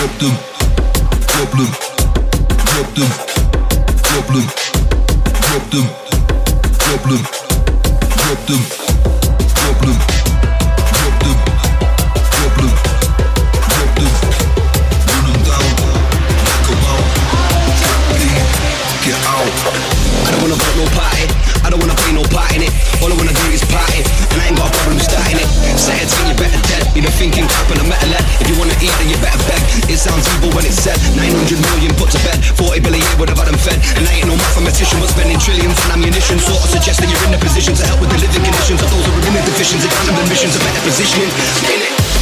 problem, problem, problem, problem, problem, them down, knock them out, leave, get out. I don't wanna play no part in it. All I wanna You been thinking crap and a metal head. If you wanna eat, then you better beg. It sounds evil when it's said. 900 million put to bed, 40 billion would have had them fed. And I ain't no mathematician, but spending trillions on ammunition. Sort of suggesting you're in a position to help with the living conditions of those who are in the divisions. It kind of admissions, a better positioning. In it.